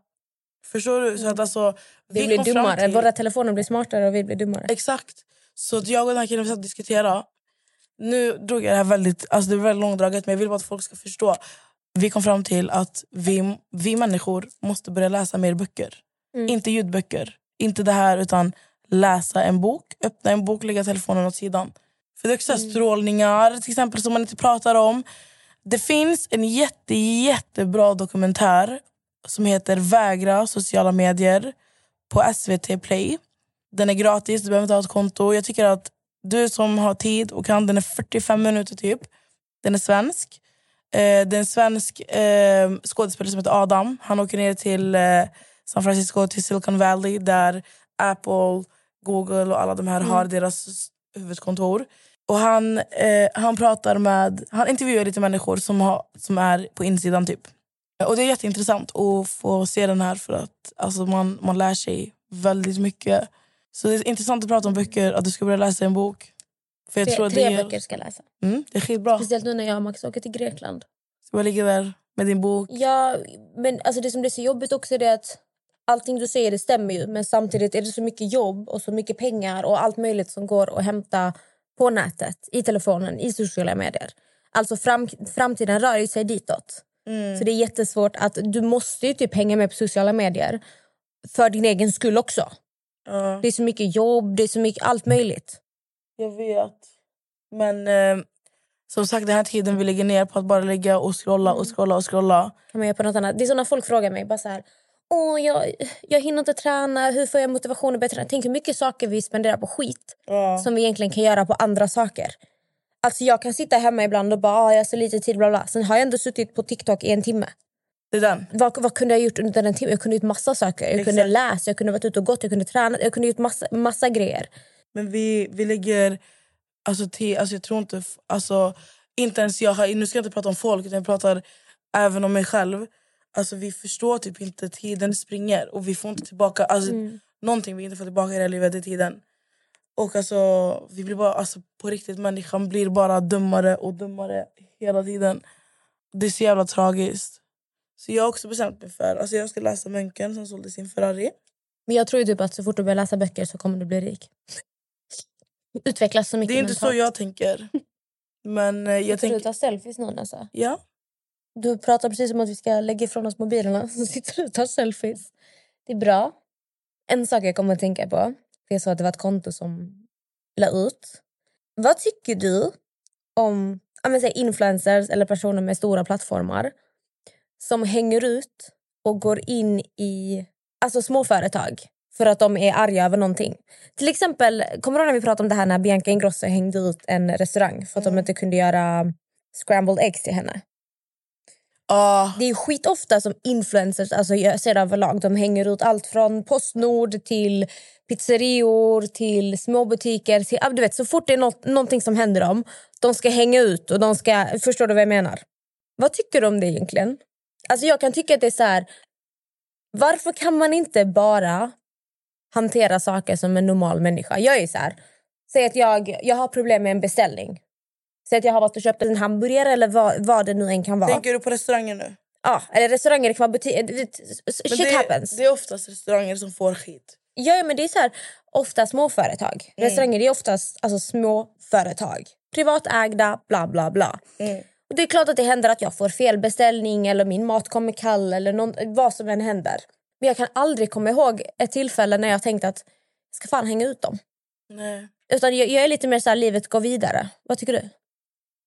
[SPEAKER 1] Förstår du? Så att, alltså,
[SPEAKER 2] Vi, blir
[SPEAKER 1] kom fram
[SPEAKER 2] dummare.
[SPEAKER 1] till-
[SPEAKER 2] Våra telefoner blir smartare och vi blir dummare.
[SPEAKER 1] Exakt. Så jag och den här killen satt och diskuterade. Nu drog jag det här väldigt, alltså det är väldigt långdraget men jag vill bara att folk ska förstå. Vi kom fram till att vi, vi människor måste börja läsa mer böcker.
[SPEAKER 2] Mm.
[SPEAKER 1] Inte ljudböcker. Inte det här utan läsa en bok, öppna en bok, lägga telefonen åt sidan. För det är också
[SPEAKER 2] Mm.
[SPEAKER 1] strålningar till exempel som man inte pratar om. Det finns en jätte, jättebra dokumentär som heter Vägra sociala medier på SVT Play. Den är gratis, du behöver inte ha ett konto. Jag tycker att du som har tid och kan, den är 45 minuter typ. Den är svensk. Eh, det är en svensk eh, skådespelare som heter Adam. Han åker ner till eh, San Francisco, till Silicon Valley där Apple, Google och alla de här har deras huvudkontor. Och han, eh, han pratar med, han intervjuar lite människor som, har, som är på insidan typ. Och det är jätteintressant att få se den här för att alltså, man, man lär sig väldigt mycket. Så det är intressant att prata om böcker, att du ska börja läsa en bok. För jag tror
[SPEAKER 2] Tre,
[SPEAKER 1] att
[SPEAKER 2] tre
[SPEAKER 1] det,
[SPEAKER 2] böcker ska jag läsa.
[SPEAKER 1] mm, det är skitbra.
[SPEAKER 2] Speciellt nu när jag och Max åker till Grekland.
[SPEAKER 1] Ska bara ligga där med din bok.
[SPEAKER 2] Ja, men alltså det som blir så jobbigt också är att allting du säger det stämmer ju men samtidigt är det så mycket jobb och så mycket pengar och allt möjligt som går att hämta på nätet, i telefonen, i sociala medier. Alltså fram, framtiden rör ju sig ditåt.
[SPEAKER 1] Mm.
[SPEAKER 2] Så det är jättesvårt att du måste ju typ hänga med på sociala medier för din egen skull också.
[SPEAKER 1] Ja.
[SPEAKER 2] Det är så mycket jobb, det är så mycket allt möjligt.
[SPEAKER 1] Jag vet. Men eh, som sagt, den här tiden vi lägger ner på att bara ligga och scrolla och scrolla och scrolla.
[SPEAKER 2] Kan man göra på något annat? Det är så när folk frågar mig bara så här, Åh, jag, jag hinner inte träna, hur får jag motivation att börja träna? Tänk hur mycket saker vi spenderar på skit
[SPEAKER 1] Ja.
[SPEAKER 2] som vi egentligen kan göra på andra saker. Alltså jag kan sitta hemma ibland och bara, ah, jag har så lite tid, bla bla. Sen har jag ändå suttit på TikTok i en timme.
[SPEAKER 1] Det är den.
[SPEAKER 2] Vad, vad kunde jag gjort under den timmen? Jag kunde gjort massa saker. Jag kunde
[SPEAKER 1] Exakt.
[SPEAKER 2] läst, jag kunde varit ute och gått, jag kunde träna, jag kunde gjort massa, massa grejer.
[SPEAKER 1] Men vi, vi lägger... Alltså, till, alltså jag tror inte... Alltså, inte ens jag nu ska jag inte prata om folk, utan jag pratar även om mig själv. Alltså, vi förstår typ inte tiden springer och vi får inte tillbaka... Alltså, Någonting vi inte får tillbaka i det här livet är tiden. Och alltså, vi blir bara, alltså, på riktigt, människan blir bara dummare och dummare hela tiden. Det är så jävla tragiskt. Så jag har också bestämt mig för alltså jag ska läsa Munken som sålde sin Ferrari.
[SPEAKER 2] Men jag tror ju typ att så fort du börjar läsa böcker så kommer du bli rik. Utvecklas så mycket
[SPEAKER 1] Det är inte så
[SPEAKER 2] mentalt.
[SPEAKER 1] jag tänker. Men eh, jag
[SPEAKER 2] du
[SPEAKER 1] tänker...
[SPEAKER 2] och tar selfies nu alltså?
[SPEAKER 1] Ja.
[SPEAKER 2] Du pratar precis om att vi ska lägga ifrån oss mobilerna. Så sitter du och tar selfies. Det är bra. En sak jag kommer att tänka på. Det är så att det var ett konto som la ut. Vad tycker du om men, säg influencers eller personer med stora plattformar som hänger ut och går in i alltså, småföretag för att de är arga över någonting. Till exempel, kommer du ihåg när vi pratade om det här när Bianca Ingrosso hängde ut en restaurang för att de inte kunde göra scrambled eggs till henne?
[SPEAKER 1] Oh.
[SPEAKER 2] Det är skitofta som influencers, alltså jag ser överlag, de hänger ut allt från Postnord till pizzerior till småbutiker. Till, du vet, så fort det är något, någonting som händer dem, de ska hänga ut och de ska... Förstår du vad jag menar? Vad tycker du om det egentligen? Alltså jag kan tycka att det är så här... Varför kan man inte bara hantera saker som en normal människa? Jag är så här... Säg att jag, jag har problem med en beställning. Säg att jag har varit och köpt en hamburgare eller vad, vad det nu än kan vara.
[SPEAKER 1] tänker du på restauranger nu?
[SPEAKER 2] Ja, eller restauranger, det kan vara butiker. Shit
[SPEAKER 1] det,
[SPEAKER 2] happens.
[SPEAKER 1] Det är oftast restauranger som får skit.
[SPEAKER 2] Ja, ja, men det är så här, ofta småföretag. Restauranger det är oftast alltså, små företag. Privatägda, bla bla bla. Och det är klart att det händer att jag får fel beställning eller min mat kommer kall eller någon, vad som än händer. Men jag kan aldrig komma ihåg ett tillfälle när jag tänkt att jag ska fan hänga ut dem.
[SPEAKER 1] Nej.
[SPEAKER 2] Utan jag, jag är lite mer så här, livet går vidare. Vad tycker du?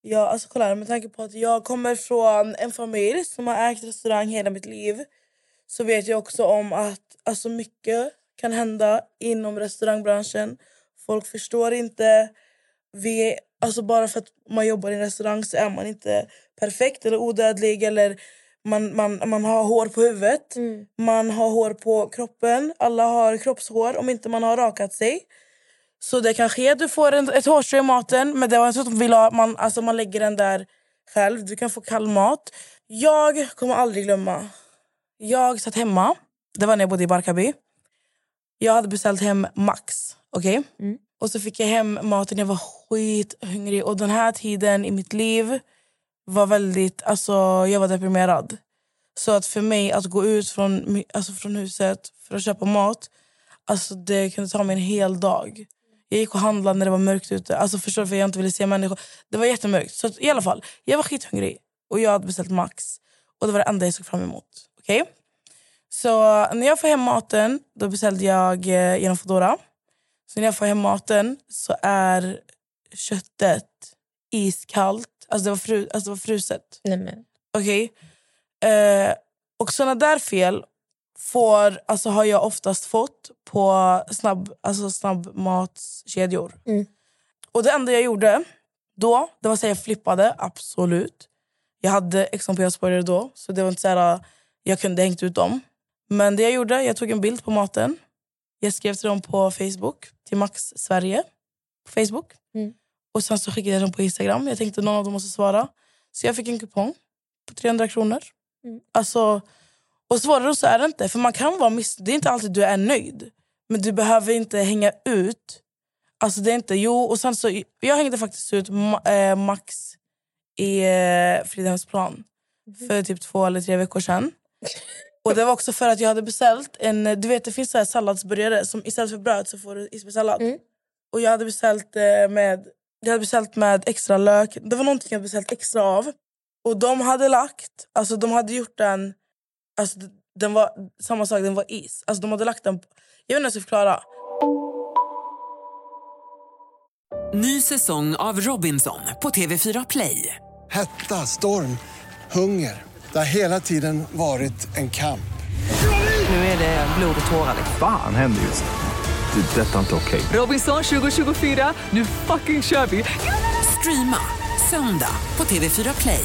[SPEAKER 1] Ja, alltså kolla med tanke på att jag kommer från en familj som har ägt restaurang hela mitt liv så vet jag också om att alltså, mycket kan hända inom restaurangbranschen. Folk förstår inte. Vi, alltså, bara för att man jobbar i en restaurang så är man inte perfekt eller odödlig. Eller man, man, man har hår på huvudet, man har hår på kroppen. Alla har kroppshår om inte man har rakat sig. Så det kan ske att du får en, ett hårstrå i maten men det var inte så att de vill ha, man, alltså man lägger den där själv. Du kan få kall mat. Jag kommer aldrig glömma. Jag satt hemma. Det var när jag bodde i Barkarby. Jag hade beställt hem Max. Okej? Och så fick jag hem maten. Jag var skithungrig. Och den här tiden i mitt liv var väldigt... Alltså, jag var deprimerad. Så att för mig att gå ut från, alltså från huset för att köpa mat alltså det kunde ta mig en hel dag. Jag gick och handlade när det var mörkt ute. Alltså förstår du, för jag inte ville se människor. Det var jättemörkt. Så i alla fall, jag var skithungrig och jag hade beställt Max. Och det var det enda jag såg fram emot. Okej? Så när jag får hem maten, då beställde jag eh, genom Foodora. Så när jag får hem maten så är köttet iskallt. Alltså det var, fru, alltså det var fruset. Okej? Eh, och såna där fel får, alltså, har jag oftast fått på snabb, alltså, snabbmatskedjor.
[SPEAKER 2] Mm.
[SPEAKER 1] Och det enda jag gjorde då, det var att jag flippade, absolut. Jag hade Ex on P-spoilare då, så det var inte så här, jag kunde hängt ut dem. Men det jag gjorde, jag tog en bild på maten. Jag skrev till dem på Facebook, till Max Sverige. På Facebook.
[SPEAKER 2] Mm.
[SPEAKER 1] Och sen så skickade jag dem på Instagram. Jag tänkte någon av dem måste svara. Så jag fick en kupong på 300 kronor.
[SPEAKER 2] Mm.
[SPEAKER 1] Alltså, och svårare så är det inte. För man kan vara miss... Det är inte alltid du är nöjd. Men du behöver inte hänga ut. Alltså det är inte... Jo, och sen så... Jag hängde faktiskt ut Ma- eh, Max i eh, Fridhemsplan. för typ två eller tre veckor sedan. Och det var också för att jag hade beställt en, du vet det finns så här salladsburgare som istället för bröd så får du isbergssallad. Och jag hade beställt eh, med jag hade beställt med extra lök. Det var någonting jag hade beställt extra av. Och de hade lagt, alltså de hade gjort den, alltså den var samma sak, den var is. Alltså de hade lagt den, på- jag vet inte hur jag ska förklara.
[SPEAKER 3] Ny säsong av Robinson på TV4 Play.
[SPEAKER 7] Hetta, storm, hunger. Det har hela tiden varit en kamp.
[SPEAKER 3] Nu är det blod och tårar.
[SPEAKER 8] Fan händer just nu. Det. är Detta är inte okej.
[SPEAKER 3] Robinson 2024, nu fucking kör vi! Streama söndag på TV4 Play.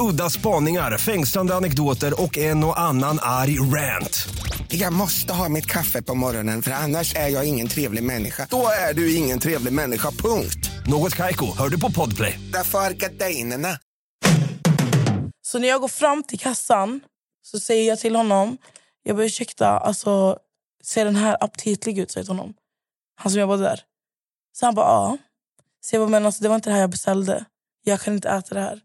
[SPEAKER 9] Udda spaningar, fängslande anekdoter och en och annan arg rant.
[SPEAKER 10] Jag måste ha mitt kaffe på morgonen för annars är jag ingen trevlig människa. Då är du ingen trevlig människa, punkt.
[SPEAKER 9] Något Kaiko, hör du på Podplay.
[SPEAKER 10] Därför är gardinerna.
[SPEAKER 1] Så när jag går fram till kassan så säger jag till honom, jag bara ursäkta, alltså, ser den här aptitlig ut? Säger till honom. Han som jobbade där. Så han bara ja. Så jag bara, men alltså, det var inte det här jag beställde. Jag kan inte äta det här.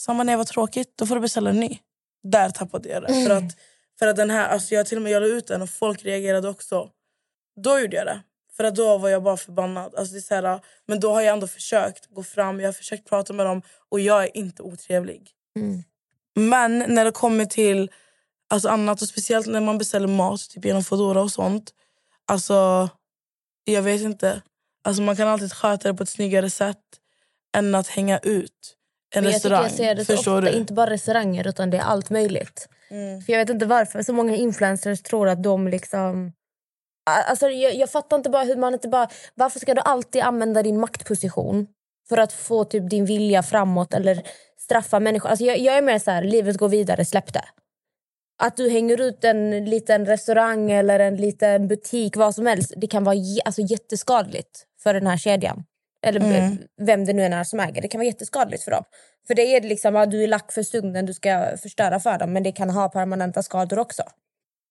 [SPEAKER 1] Så han bara, nej vad tråkigt, då får du beställa en ny. Där tappade jag det. För att, för att den här, alltså, jag till och med jag la ut den och folk reagerade också. Då gjorde jag det. För att då var jag bara förbannad. Alltså, det är här, men då har jag ändå försökt gå fram, jag har försökt prata med dem och jag är inte otrevlig. Men när det kommer till alltså annat, och speciellt när man beställer mat typ genom Foodora och sånt. Alltså, jag vet inte. Alltså man kan alltid sköta det på ett snyggare sätt än att hänga ut en
[SPEAKER 2] Men jag tycker
[SPEAKER 1] restaurang.
[SPEAKER 2] jag ser det så
[SPEAKER 1] Förstår
[SPEAKER 2] ofta,
[SPEAKER 1] du?
[SPEAKER 2] inte bara restauranger utan det är allt möjligt.
[SPEAKER 1] Mm.
[SPEAKER 2] För Jag vet inte varför så många influencers tror att de liksom... Alltså, jag, jag fattar inte bara hur man inte bara... Varför ska du alltid använda din maktposition för att få typ din vilja framåt eller straffa människor? Alltså, jag, jag är mer så här, livet går vidare, släpp det. Att du hänger ut en liten restaurang eller en liten butik, vad som helst, det kan vara alltså, jätteskadligt för den här kedjan. Eller
[SPEAKER 1] Mm.
[SPEAKER 2] vem det nu är som äger. Det kan vara jätteskadligt för dem. För det är liksom att du är lack för stunden, du ska förstöra för dem. Men det kan ha permanenta skador också.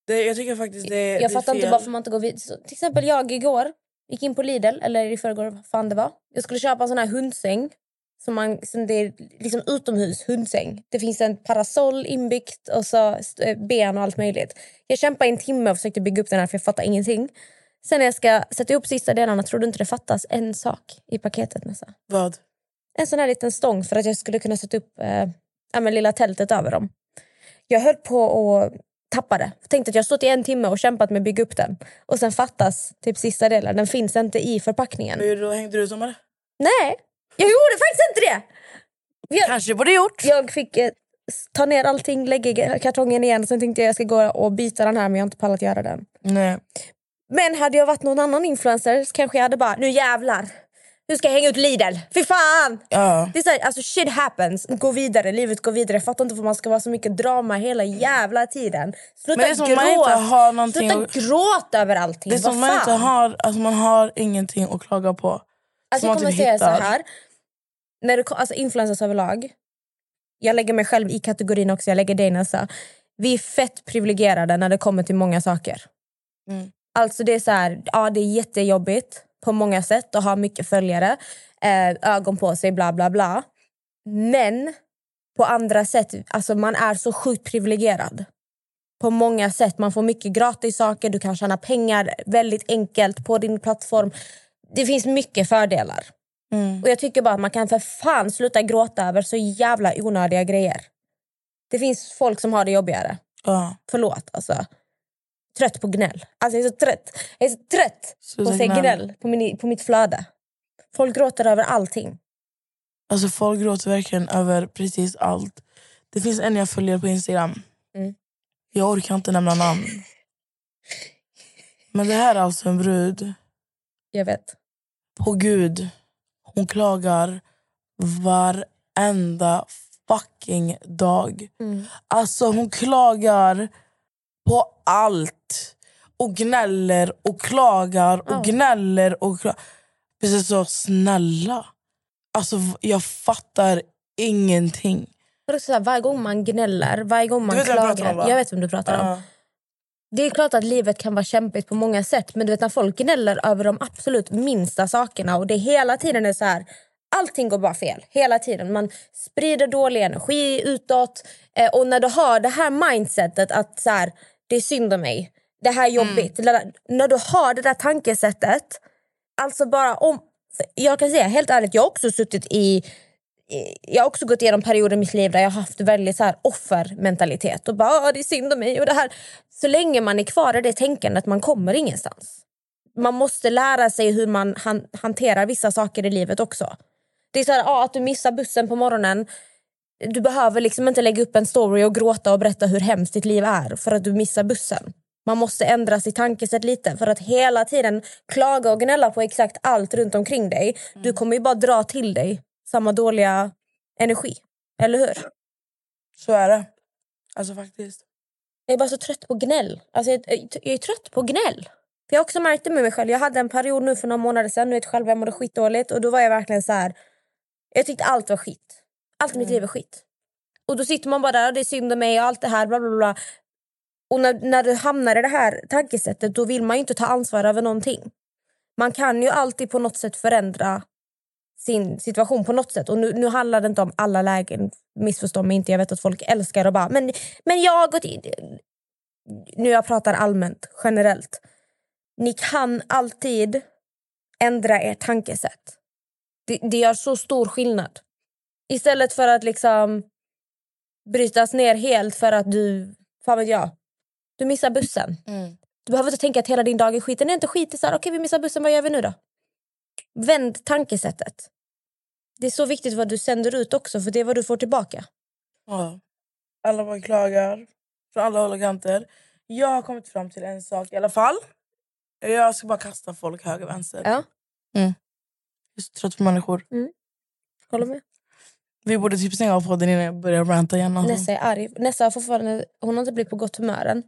[SPEAKER 1] Det, jag tycker faktiskt det, det
[SPEAKER 2] jag
[SPEAKER 1] är
[SPEAKER 2] fattar
[SPEAKER 1] fel.
[SPEAKER 2] inte varför man inte går vidare. Så, Till exempel jag igår gick in på Lidl, eller i förrgår, vad fan det var. Jag skulle köpa en sån här hundsäng. Som man, som det är liksom utomhus hundsäng. Det finns en parasoll inbyggt och så st- ben och allt möjligt. Jag kämpade i en timme och försökte bygga upp den här för jag fattar ingenting. Sen när jag ska sätta ihop sista delarna tror du inte det fattas en sak i paketet Nessa?
[SPEAKER 1] Vad?
[SPEAKER 2] En sån här liten stång för att jag skulle kunna sätta upp eh, ja, men lilla tältet över dem. Jag höll på att tappa det. Jag tänkte att jag stått i en timme och kämpat med att bygga upp den. Och sen fattas typ sista delen. Den finns inte i förpackningen.
[SPEAKER 1] Du då? Hängde du dem eller?
[SPEAKER 2] Nej, jag gjorde faktiskt inte det! Jag,
[SPEAKER 1] Kanske borde gjort.
[SPEAKER 2] jag fick eh, ta ner allting, lägga i kartongen igen. Sen tänkte jag jag ska gå och byta den här men jag har inte pallat göra den.
[SPEAKER 1] Nej.
[SPEAKER 2] Men hade jag varit någon annan influencer så kanske jag hade bara, nu jävlar. Nu ska jag hänga ut Lidl. Fy fan!
[SPEAKER 1] Ja.
[SPEAKER 2] Det är så här, alltså shit happens. Gå vidare, livet går vidare. Jag fattar inte varför man ska vara så mycket drama hela jävla tiden. Sluta
[SPEAKER 1] Men det är som att man inte har någonting
[SPEAKER 2] Sluta
[SPEAKER 1] att-
[SPEAKER 2] gråta över allting.
[SPEAKER 1] Det är som man inte har, alltså man har ingenting att klaga på.
[SPEAKER 2] Alltså jag kommer
[SPEAKER 1] typ
[SPEAKER 2] säga så
[SPEAKER 1] hittar.
[SPEAKER 2] här. När ko- alltså influencers överlag. Jag lägger mig själv i kategorin också. Jag lägger dig Nessa. Vi är fett privilegierade när det kommer till många saker.
[SPEAKER 1] Mm.
[SPEAKER 2] Alltså det är så här, ja det är jättejobbigt på många sätt att ha mycket följare, eh, ögon på sig, bla bla bla. Men på andra sätt, alltså man är så sjukt privilegierad. På många sätt. Man får mycket gratis saker, du kan tjäna pengar väldigt enkelt på din plattform. Det finns mycket fördelar.
[SPEAKER 1] Mm.
[SPEAKER 2] Och jag tycker bara att man kan för fan sluta gråta över så jävla onödiga grejer. Det finns folk som har det jobbigare.
[SPEAKER 1] Ja.
[SPEAKER 2] Förlåt alltså. Trött på gnäll. Alltså jag är så trött. Jag är så trött på att se
[SPEAKER 1] gnäll.
[SPEAKER 2] gnäll på, min, på mitt flöde. Folk gråter över allting.
[SPEAKER 1] Alltså folk gråter verkligen över precis allt. Det finns en jag följer på Instagram.
[SPEAKER 2] Mm.
[SPEAKER 1] Jag orkar inte nämna namn. Men det här är alltså en brud.
[SPEAKER 2] Jag vet.
[SPEAKER 1] På Gud. Hon klagar varenda fucking dag.
[SPEAKER 2] Mm.
[SPEAKER 1] Alltså hon klagar på allt. Och gnäller och klagar och
[SPEAKER 2] Ja.
[SPEAKER 1] gnäller och klagar. Precis så snälla. Alltså jag fattar ingenting.
[SPEAKER 2] Här, varje gång man gnäller, varje gång man
[SPEAKER 1] vem jag
[SPEAKER 2] klagar.
[SPEAKER 1] om,
[SPEAKER 2] jag vet vem du pratar om.
[SPEAKER 1] Ja.
[SPEAKER 2] Det är klart att livet kan vara kämpigt på många sätt men du vet när folk gnäller över de absolut minsta sakerna och det hela tiden är så här allting går bara fel hela tiden. Man sprider dålig energi utåt eh, och när du har det här mindsetet att så här, det är synd om mig, det här är jobbigt. Det där- När du har det där tankesättet, alltså bara om... Jag kan säga helt ärligt, jag har också suttit i jag har också gått igenom perioder i mitt liv där jag har haft väldigt så här offermentalitet. Och bara, "Åh, det är synd om mig. Och det här. Så länge man är kvar i det tänkandet, man kommer ingenstans. Man måste lära sig hur man han, hanterar vissa saker i livet också. Det är så här, ja, att du missar bussen på morgonen. Du behöver liksom inte lägga upp en story och gråta och berätta hur hemskt ditt liv är för att du missar bussen. Man måste ändra sitt tankesätt lite för att hela tiden klaga och gnälla på exakt allt runt omkring dig. Du kommer ju bara dra till dig samma dåliga energi. Eller hur?
[SPEAKER 1] Så är det. Alltså faktiskt.
[SPEAKER 2] Jag är bara så trött på gnäll. Alltså, jag, jag är trött på gnäll. För jag har också märkt det med mig själv. Jag hade en period nu för några månader sedan. Nu vet själv jag mådde skitdåligt. Och då var jag verkligen så här. Jag tyckte allt var skit. Allt i mitt liv är skit. Och då sitter man bara där och det är synd om mig och allt det här. Bla bla bla. Och när, när du hamnar i det här tankesättet då vill man ju inte ta ansvar över någonting. Man kan ju alltid på något sätt förändra sin situation på något sätt. Och nu, nu handlar det inte om alla lägen. Missförstå mig inte. Jag vet att folk älskar och bara men, men jag in. Nu jag pratar allmänt, generellt. Ni kan alltid ändra ert tankesätt. Det, det gör så stor skillnad. Istället för att liksom brytas ner helt för att du, fan vet jag, du missar bussen. Du behöver inte tänka att hela din dag är skit. Den är inte skit. Det är så här, okej vi missar bussen, vad gör vi nu då? Vänd tankesättet. Det är så viktigt vad du sänder ut också, för det är vad du får tillbaka.
[SPEAKER 1] Ja. Alla bara klagar från alla håll och kanter. Jag har kommit fram till en sak i alla fall. Jag ska bara kasta folk höger och vänster.
[SPEAKER 2] Ja.
[SPEAKER 1] Mm. Jag är så trött på människor.
[SPEAKER 2] Håller med.
[SPEAKER 1] Vi borde typ stänga av podden innan jag börjar ranta igen. Alltså.
[SPEAKER 2] Nessa är arg. Nessa har fortfarande, hon har inte blivit på gott humör än.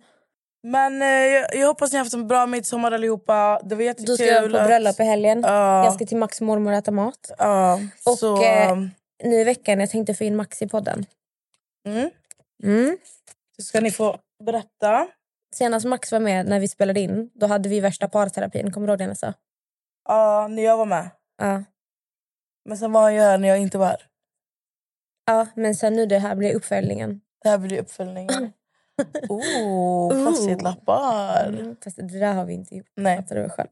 [SPEAKER 1] Men eh, jag, jag hoppas ni har haft en bra midsommar allihopa. Det var jättekul.
[SPEAKER 2] Du ska på bröllop i helgen.
[SPEAKER 1] Ja.
[SPEAKER 2] Jag ska till Max mormor och äta mat.
[SPEAKER 1] Ja,
[SPEAKER 2] Och
[SPEAKER 1] så,
[SPEAKER 2] eh, nu i veckan jag tänkte få in Max i podden.
[SPEAKER 1] Mm.
[SPEAKER 2] Mm.
[SPEAKER 1] Så ska ni få berätta.
[SPEAKER 2] Senast Max var med när vi spelade in, då hade vi värsta parterapin. Kommer du ihåg det Nessa?
[SPEAKER 1] Ja, när jag var med.
[SPEAKER 2] Ja.
[SPEAKER 1] Men sen var han ju här när jag inte var här.
[SPEAKER 2] Ja, men sen nu det här blir uppföljningen.
[SPEAKER 1] Det här blir uppföljningen. Oh, post-it-lappar.
[SPEAKER 2] Mm, fast det där har vi inte gjort.
[SPEAKER 1] Nej.
[SPEAKER 2] Fattar du själv?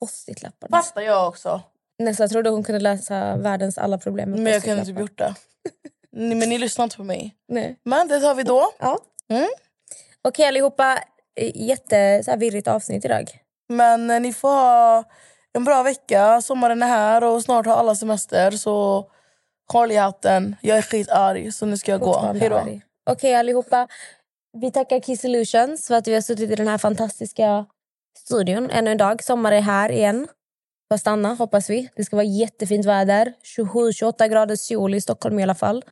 [SPEAKER 2] Post-it-lappar.
[SPEAKER 1] Fattar jag också.
[SPEAKER 2] Nästa trodde hon kunde lösa världens alla problem med
[SPEAKER 1] Men jag kunde typ gjort det. Ni- Men ni lyssnar inte på mig.
[SPEAKER 2] Nej.
[SPEAKER 1] Men det tar vi då.
[SPEAKER 2] Ja.
[SPEAKER 1] Mm.
[SPEAKER 2] Okej allihopa, Eh, jätte så här, virrigt avsnitt idag.
[SPEAKER 1] Men eh, ni får ha en bra vecka. Sommaren är här och snart har alla semester. Så håll i hatten. Jag är skitarg så nu ska jag gå. Hej då.
[SPEAKER 2] Okej allihopa, vi tackar Kiss Illusions för att vi har suttit i den här fantastiska studion ännu en dag. Sommar är här igen. Får stanna hoppas vi. Det ska vara jättefint väder. 27-28 grader sol i Stockholm i alla fall.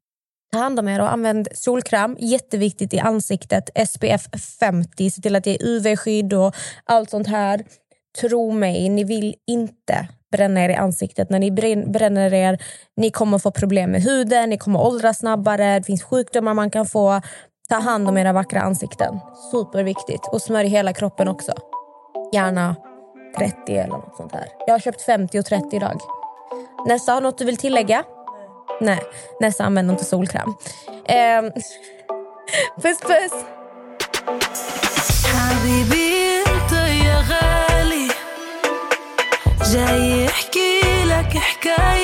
[SPEAKER 2] Ta hand om er och använd solkräm. Jätteviktigt i ansiktet. SPF 50. Se till att det är UV-skydd och allt sånt här. Tro mig, ni vill inte bränna er i ansiktet. När ni brän- bränner er, ni kommer få problem med huden, ni kommer åldras snabbare, det finns sjukdomar man kan få. Ta hand om era vackra ansikten. Superviktigt. Och smörj hela kroppen också. Gärna 30 eller något sånt här. Jag har köpt 50 och 30 idag. Nästa, har något du vill tillägga? Nej, nästa använder inte solkräm. Ehm, puss puss!
[SPEAKER 11] حبيبي انت يا غالي جاي
[SPEAKER 3] Girl,